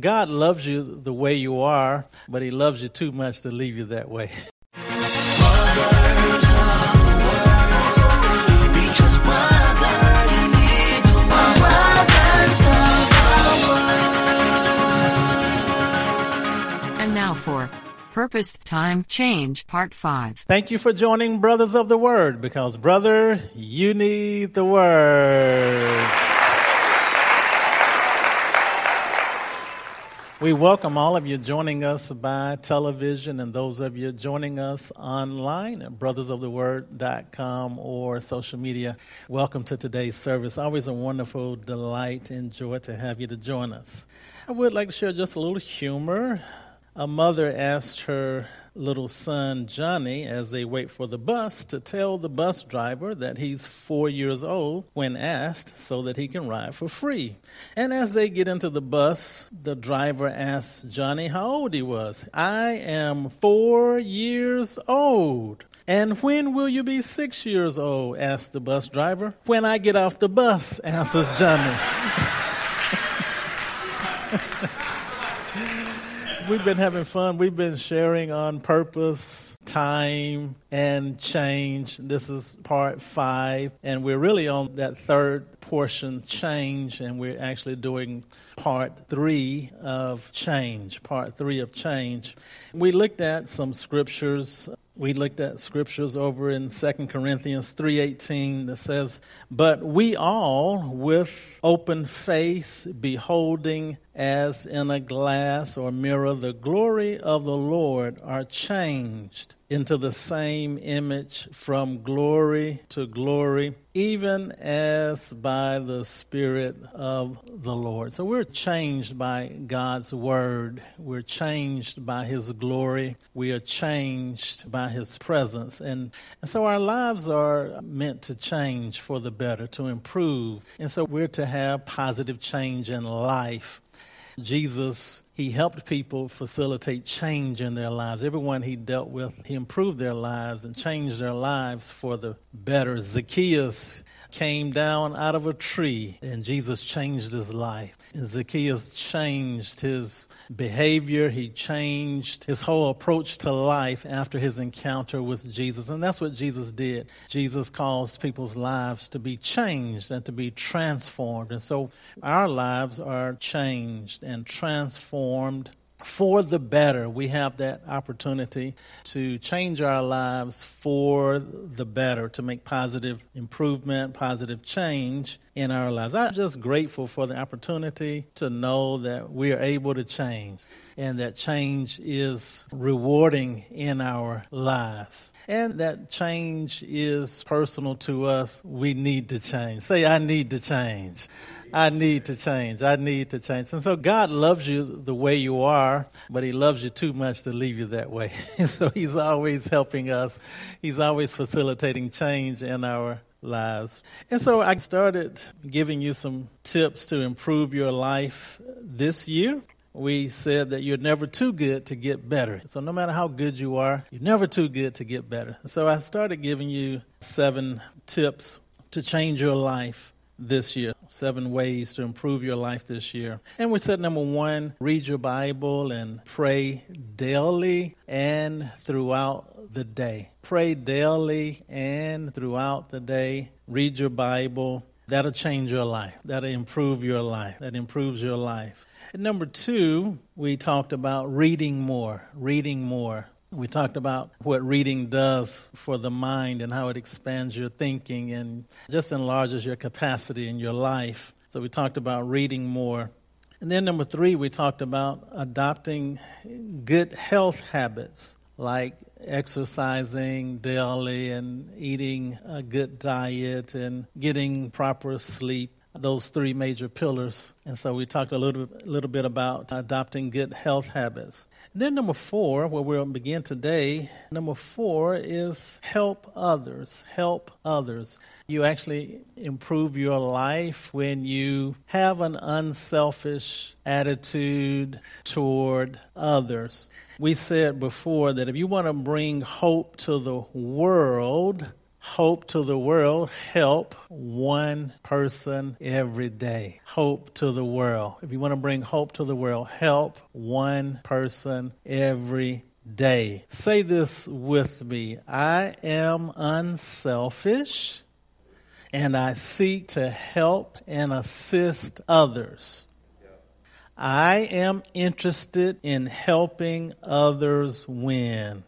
God loves you the way you are, but He loves you too much to leave you that way. And now for Purpose Time Change Part 5. Thank you for joining Brothers of the Word because, brother, you need the Word. We welcome all of you joining us by television and those of you joining us online at brothersoftheword.com or social media. Welcome to today's service. Always a wonderful delight and joy to have you to join us. I would like to share just a little humor. A mother asked her little son Johnny, as they wait for the bus, to tell the bus driver that he's four years old when asked so that he can ride for free. And as they get into the bus, the driver asks Johnny how old he was. I am four years old. And when will you be six years old? asks the bus driver. When I get off the bus, answers Johnny. we've been having fun. We've been sharing on purpose, time, and change. This is part five, and we're really on that third portion, change, and we're actually doing part three of change. Part three of change. We looked at some scriptures we looked at scriptures over in 2 corinthians 3.18 that says but we all with open face beholding as in a glass or mirror the glory of the lord are changed into the same image from glory to glory, even as by the Spirit of the Lord. So we're changed by God's Word. We're changed by His glory. We are changed by His presence. And, and so our lives are meant to change for the better, to improve. And so we're to have positive change in life. Jesus, he helped people facilitate change in their lives. Everyone he dealt with, he improved their lives and changed their lives for the better. Zacchaeus, came down out of a tree and Jesus changed his life. And Zacchaeus changed his behavior. He changed his whole approach to life after his encounter with Jesus. And that's what Jesus did. Jesus caused people's lives to be changed and to be transformed. And so our lives are changed and transformed for the better. We have that opportunity to change our lives for the better, to make positive improvement, positive change in our lives. I'm just grateful for the opportunity to know that we are able to change and that change is rewarding in our lives. And that change is personal to us. We need to change. Say, I need to change. I need to change. I need to change. And so God loves you the way you are, but He loves you too much to leave you that way. so He's always helping us, He's always facilitating change in our lives. And so I started giving you some tips to improve your life this year. We said that you're never too good to get better. So no matter how good you are, you're never too good to get better. So I started giving you seven tips to change your life this year. Seven ways to improve your life this year. And we said number one, read your Bible and pray daily and throughout the day. Pray daily and throughout the day. Read your Bible. That'll change your life. That'll improve your life. That improves your life. And number two, we talked about reading more, reading more. We talked about what reading does for the mind and how it expands your thinking and just enlarges your capacity in your life. So we talked about reading more. And then number three, we talked about adopting good health habits like exercising daily and eating a good diet and getting proper sleep those three major pillars. And so we talked a little, little bit about adopting good health habits. Then, number four, where we'll begin today, number four is help others. Help others. You actually improve your life when you have an unselfish attitude toward others. We said before that if you want to bring hope to the world, Hope to the world, help one person every day. Hope to the world. If you want to bring hope to the world, help one person every day. Say this with me I am unselfish and I seek to help and assist others. I am interested in helping others win.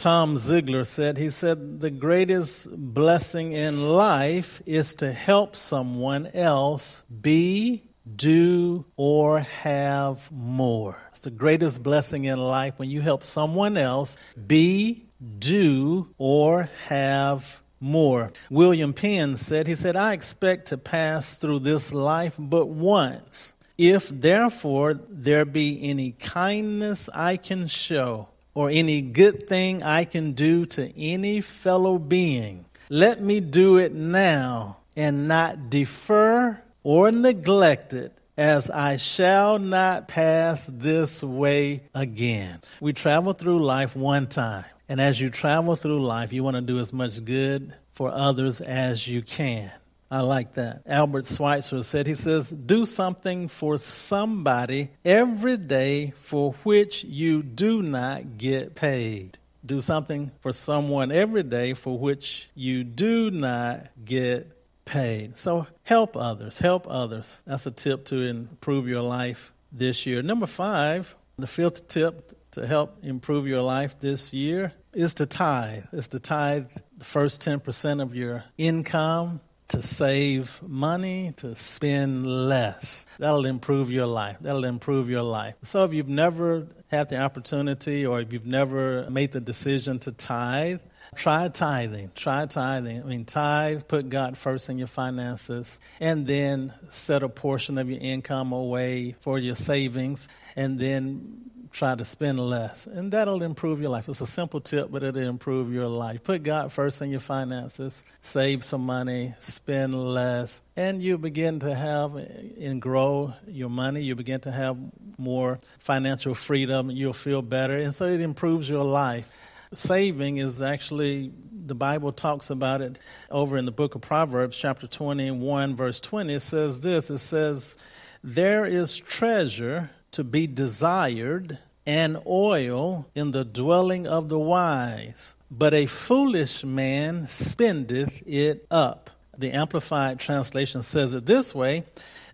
Tom Ziglar said, he said, the greatest blessing in life is to help someone else be, do, or have more. It's the greatest blessing in life when you help someone else be, do, or have more. William Penn said, he said, I expect to pass through this life but once. If therefore there be any kindness I can show, or any good thing I can do to any fellow being, let me do it now and not defer or neglect it, as I shall not pass this way again. We travel through life one time, and as you travel through life, you want to do as much good for others as you can. I like that. Albert Schweitzer said, he says, do something for somebody every day for which you do not get paid. Do something for someone every day for which you do not get paid. So help others, help others. That's a tip to improve your life this year. Number five, the fifth tip to help improve your life this year is to tithe. Is to tithe the first 10% of your income to save money, to spend less. That'll improve your life. That'll improve your life. So if you've never had the opportunity or if you've never made the decision to tithe, try tithing. Try tithing. I mean, tithe, put God first in your finances, and then set a portion of your income away for your savings, and then try to spend less. And that'll improve your life. It's a simple tip, but it'll improve your life. Put God first in your finances, save some money, spend less, and you begin to have and grow your money. You begin to have more financial freedom. You'll feel better. And so it improves your life. Saving is actually, the Bible talks about it over in the book of Proverbs, chapter 21, verse 20. It says this it says, There is treasure to be desired, and oil in the dwelling of the wise. But a foolish man spendeth it up. The Amplified Translation says it this way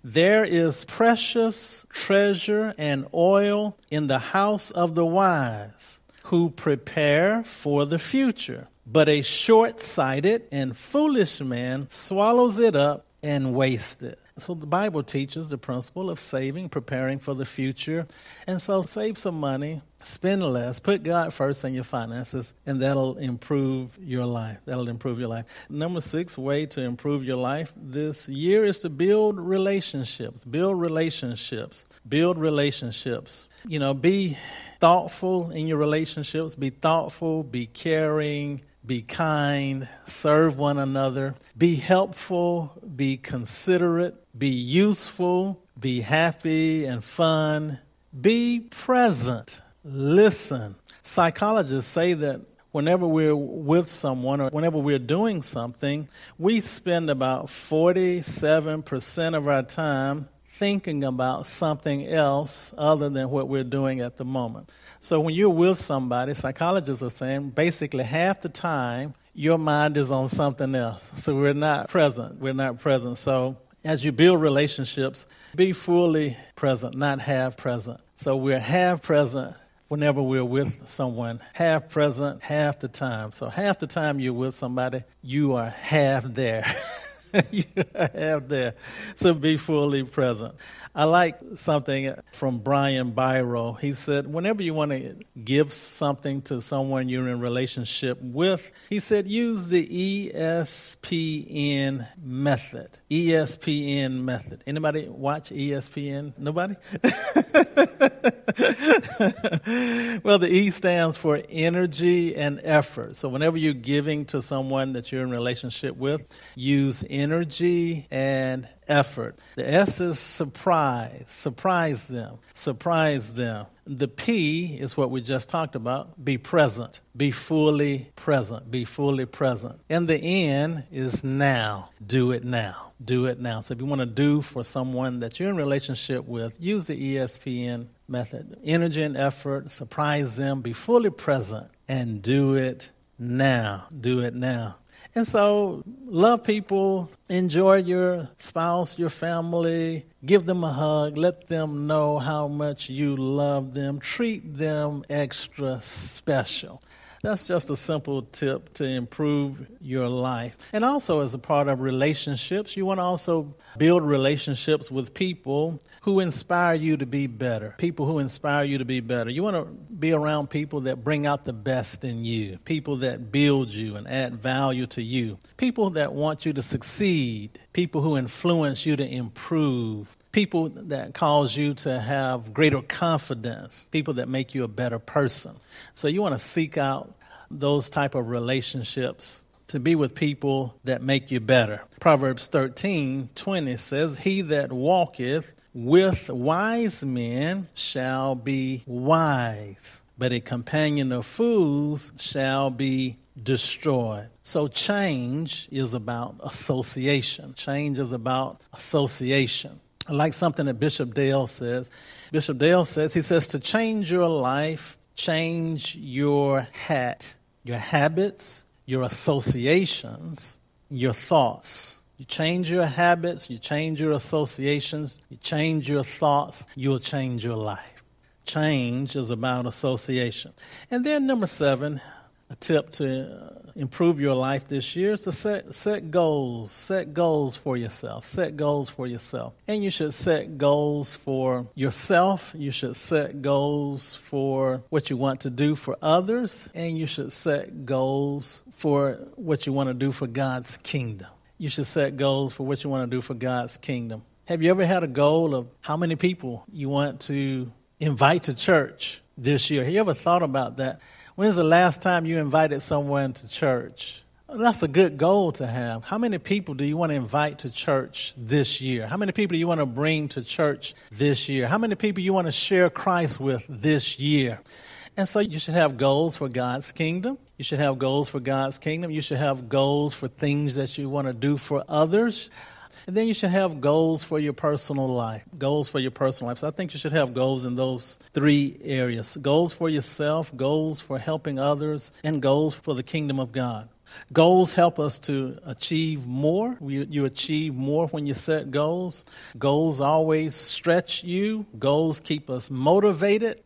There is precious treasure and oil in the house of the wise, who prepare for the future. But a short sighted and foolish man swallows it up and wastes it. So the Bible teaches the principle of saving, preparing for the future. And so save some money, spend less, put God first in your finances, and that'll improve your life. That'll improve your life. Number six way to improve your life this year is to build relationships. Build relationships. Build relationships. You know, be thoughtful in your relationships, be thoughtful, be caring, be kind, serve one another, be helpful, be considerate, be useful, be happy and fun, be present, listen. Psychologists say that whenever we're with someone or whenever we're doing something, we spend about 47% of our time thinking about something else other than what we're doing at the moment. So when you're with somebody, psychologists are saying basically half the time your mind is on something else. So we're not present. We're not present. So as you build relationships, be fully present, not half present. So we're half present whenever we're with someone, half present, half the time. So half the time you're with somebody, you are half there. you are half there. So be fully present. I like something from Brian Byro. He said, whenever you want to give something to someone you're in relationship with, he said, use the ESPN method. ESPN method. Anybody watch ESPN? Nobody? well, the E stands for energy and effort. So whenever you're giving to someone that you're in relationship with, use energy and effort. The S is surprise. Surprise them. Surprise them. The P is what we just talked about. Be present. Be fully present. Be fully present. And the N is now. Do it now. Do it now. So if you want to do for someone that you're in relationship with, use the ESPN method. Energy and effort. Surprise them. Be fully present and do it now. Do it now. And so, love people, enjoy your spouse, your family, give them a hug, let them know how much you love them, treat them extra special. That's just a simple tip to improve your life. And also, as a part of relationships, you want to also build relationships with people who inspire you to be better. People who inspire you to be better. You want to be around people that bring out the best in you, people that build you and add value to you, people that want you to succeed, people who influence you to improve, people that cause you to have greater confidence, people that make you a better person. So you want to seek out those type of relationships to be with people that make you better. Proverbs 13 20 says, He that walketh with wise men shall be wise, but a companion of fools shall be destroyed. So change is about association. Change is about association. I like something that Bishop Dale says. Bishop Dale says, he says, to change your life, change your hat, your habits, your associations, your thoughts. You change your habits, you change your associations, you change your thoughts, you'll change your life. Change is about association. And then, number seven, a tip to improve your life this year is to set, set goals. Set goals for yourself. Set goals for yourself. And you should set goals for yourself. You should set goals for what you want to do for others. And you should set goals for what you want to do for God's kingdom. You should set goals for what you want to do for God's kingdom. Have you ever had a goal of how many people you want to invite to church this year? Have you ever thought about that? When's the last time you invited someone to church? That's a good goal to have. How many people do you want to invite to church this year? How many people do you want to bring to church this year? How many people you want to share Christ with this year? And so you should have goals for God's kingdom. You should have goals for God's kingdom. You should have goals for things that you want to do for others. And then you should have goals for your personal life. Goals for your personal life. So I think you should have goals in those three areas goals for yourself, goals for helping others, and goals for the kingdom of God. Goals help us to achieve more. You, you, achieve more when you set goals. Goals always stretch you. Goals keep us motivated.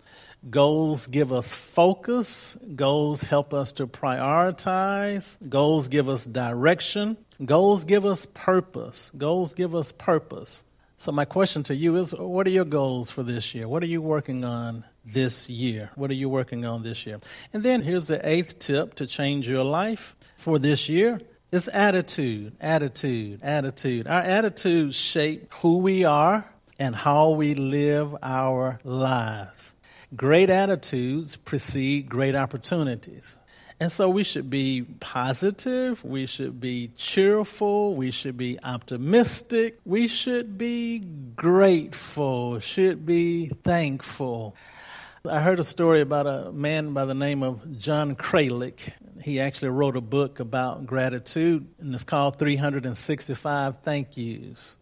Goals give us focus. Goals help us to prioritize. Goals give us direction. Goals give us purpose. Goals give us purpose. So, my question to you is what are your goals for this year? What are you working on this year? What are you working on this year? And then here's the eighth tip to change your life for this year it's attitude, attitude, attitude. Our attitudes shape who we are and how we live our lives. Great attitudes precede great opportunities. And so we should be positive, we should be cheerful, we should be optimistic, we should be grateful, should be thankful. I heard a story about a man by the name of John Kralik. He actually wrote a book about gratitude, and it's called 365 Thank Yous.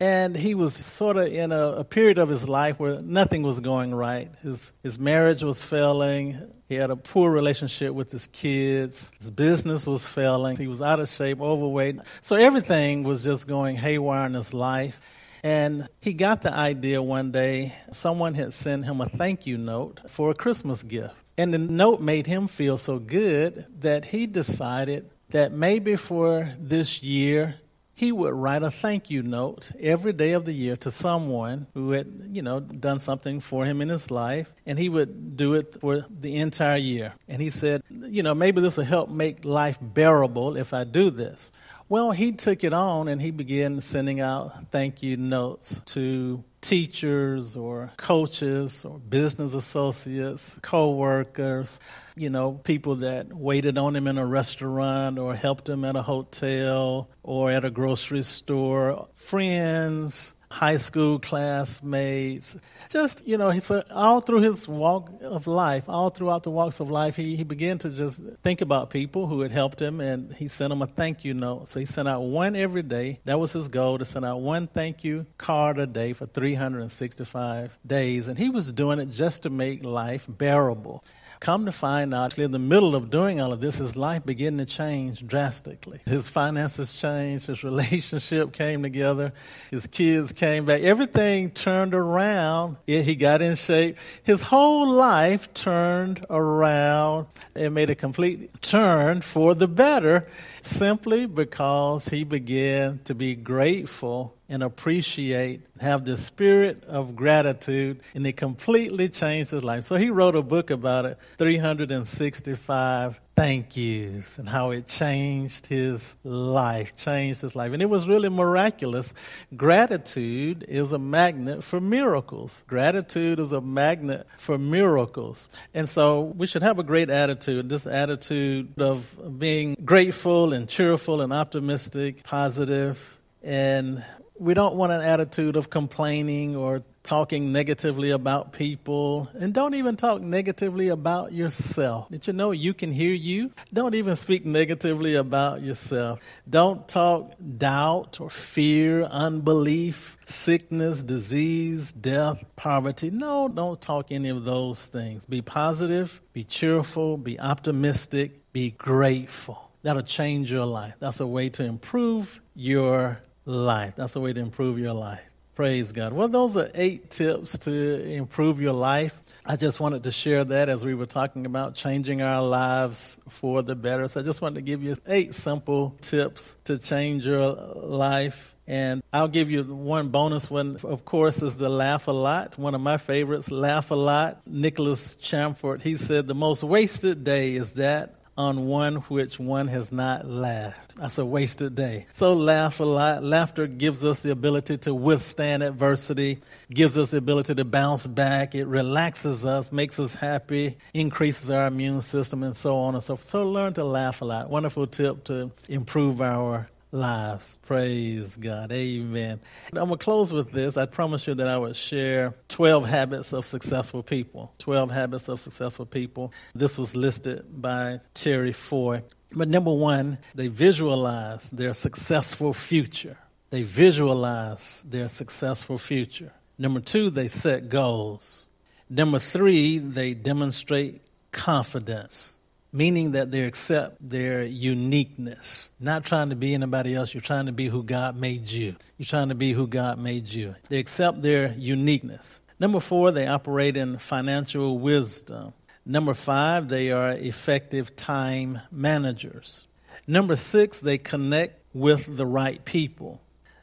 And he was sort of in a, a, period of his life where nothing was going right. His, his marriage was failing. He had a poor relationship with his kids. His business was failing. He was out of shape, overweight. So everything was just going haywire in his life. And he got the idea one day, someone had sent him a thank you note for a Christmas gift. And the note made him feel so good that he decided that maybe for this year he would write a thank you note every day of the year to someone who had, you know, done something for him in his life, and he would do it for the entire year. And he said, you know, maybe this will help make life bearable if I do this. Well, he took it on and he began sending out thank you notes to teachers or coaches or business associates, co-workers, you know, people that waited on him in a restaurant or helped him at a hotel or at a grocery store, friends, high school classmates. Just, you know, he said all through his walk of life, all throughout the walks of life, he, he began to just think about people who had helped him and he sent them a thank you note. So he sent out one every day. That was his goal to send out one thank you card a day for 365 days. And he was doing it just to make life bearable. Come to find out, in the middle of doing all of this, his life began to change drastically. His finances changed, his relationship came together, his kids came back. Everything turned around. He got in shape. His whole life turned around and made a complete turn for the better simply because he began to be grateful and appreciate, have the spirit of gratitude, and it completely changed his life. So he wrote a book about it, 365 thank yous, and how it changed his life, changed his life. And it was really miraculous. Gratitude is a magnet for miracles. Gratitude is a magnet for miracles. And so we should have a great attitude, this attitude of being grateful and cheerful and optimistic, positive, and we don't want an attitude of complaining or talking negatively about people. And don't even talk negatively about yourself. Did you know you can hear you? Don't even speak negatively about yourself. Don't talk doubt or fear, unbelief, sickness, disease, death, poverty. No, don't talk any of those things. Be positive, be cheerful, be optimistic, be grateful. That'll change your life. That's a way to improve your life. That's a way to improve your life. Praise God. Well, those are eight tips to improve your life. I just wanted to share that as we were talking about changing our lives for the better. So I just wanted to give you eight simple tips to change your life. And I'll give you one bonus one, of course, is the laugh a lot. One of my favorites, laugh a lot. Nicholas Chamfort, he said, the most wasted day is that on one which one has not laughed. That's a wasted day. So laugh a lot. Laughter gives us the ability to withstand adversity, gives us the ability to bounce back. It relaxes us, makes us happy, increases our immune system, and so on and so forth. So learn to laugh a lot. Wonderful tip to improve our lives. Praise God. Amen. I'm going to close with this. I promised you that I would share 12 habits of successful people. 12 habits of successful people. This was listed by Terry Foy. But number one, they visualize their successful future. They visualize their successful future. Number two, they set goals. Number three, they demonstrate confidence meaning that they accept their uniqueness. Not trying to be anybody else, you're trying to be who God made you. You're trying to be who God made you. They accept their uniqueness. Number four, they operate in financial wisdom. Number five, they are effective time managers. Number six, they connect with the right people.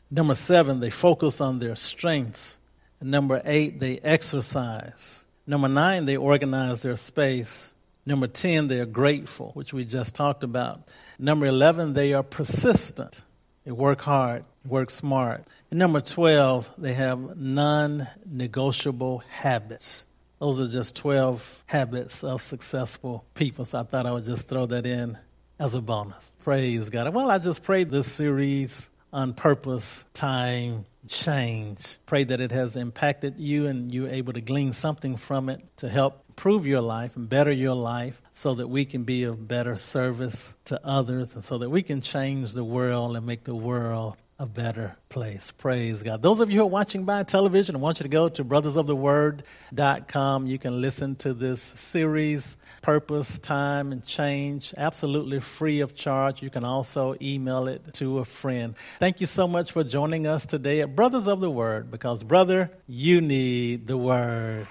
Number seven, they focus on their strengths. Number eight, they exercise. Number nine, they organize their space. Number 10, they are grateful, which we just talked about. Number 11, they are persistent. They work hard, work smart. And number 12, they have non negotiable habits. Those are just 12 habits of successful people. So I thought I would just throw that in as a bonus. Praise God. Well, I just prayed this series on purpose, time, change. Pray that it has impacted you and you're able to glean something from it to help improve your life and better your life so that we can be of better service to others and so that we can change the world and make the world a better place. Praise God. Those of you who are watching by television, I want you to go to brothersoftheword.com. You can listen to this series, Purpose, Time, and Change, absolutely free of charge. You can also email it to a friend. Thank you so much for joining us today at Brothers of the Word because, brother, you need the Word.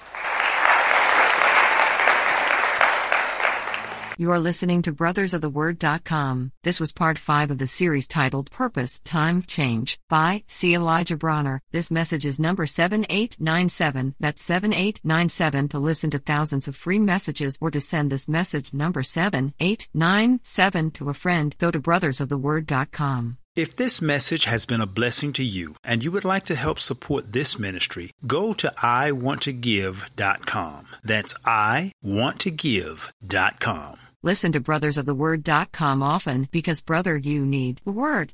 You are listening to brothersoftheword.com. This was part 5 of the series titled Purpose Time Change by C. Elijah Bronner. This message is number 7897. That's 7897 to listen to thousands of free messages or to send this message number 7897 to a friend. Go to brothersoftheword.com. If this message has been a blessing to you and you would like to help support this ministry, go to iwanttogive.com. That's iwanttogive.com. Listen to brothersoftheword.com often because, brother, you need the word.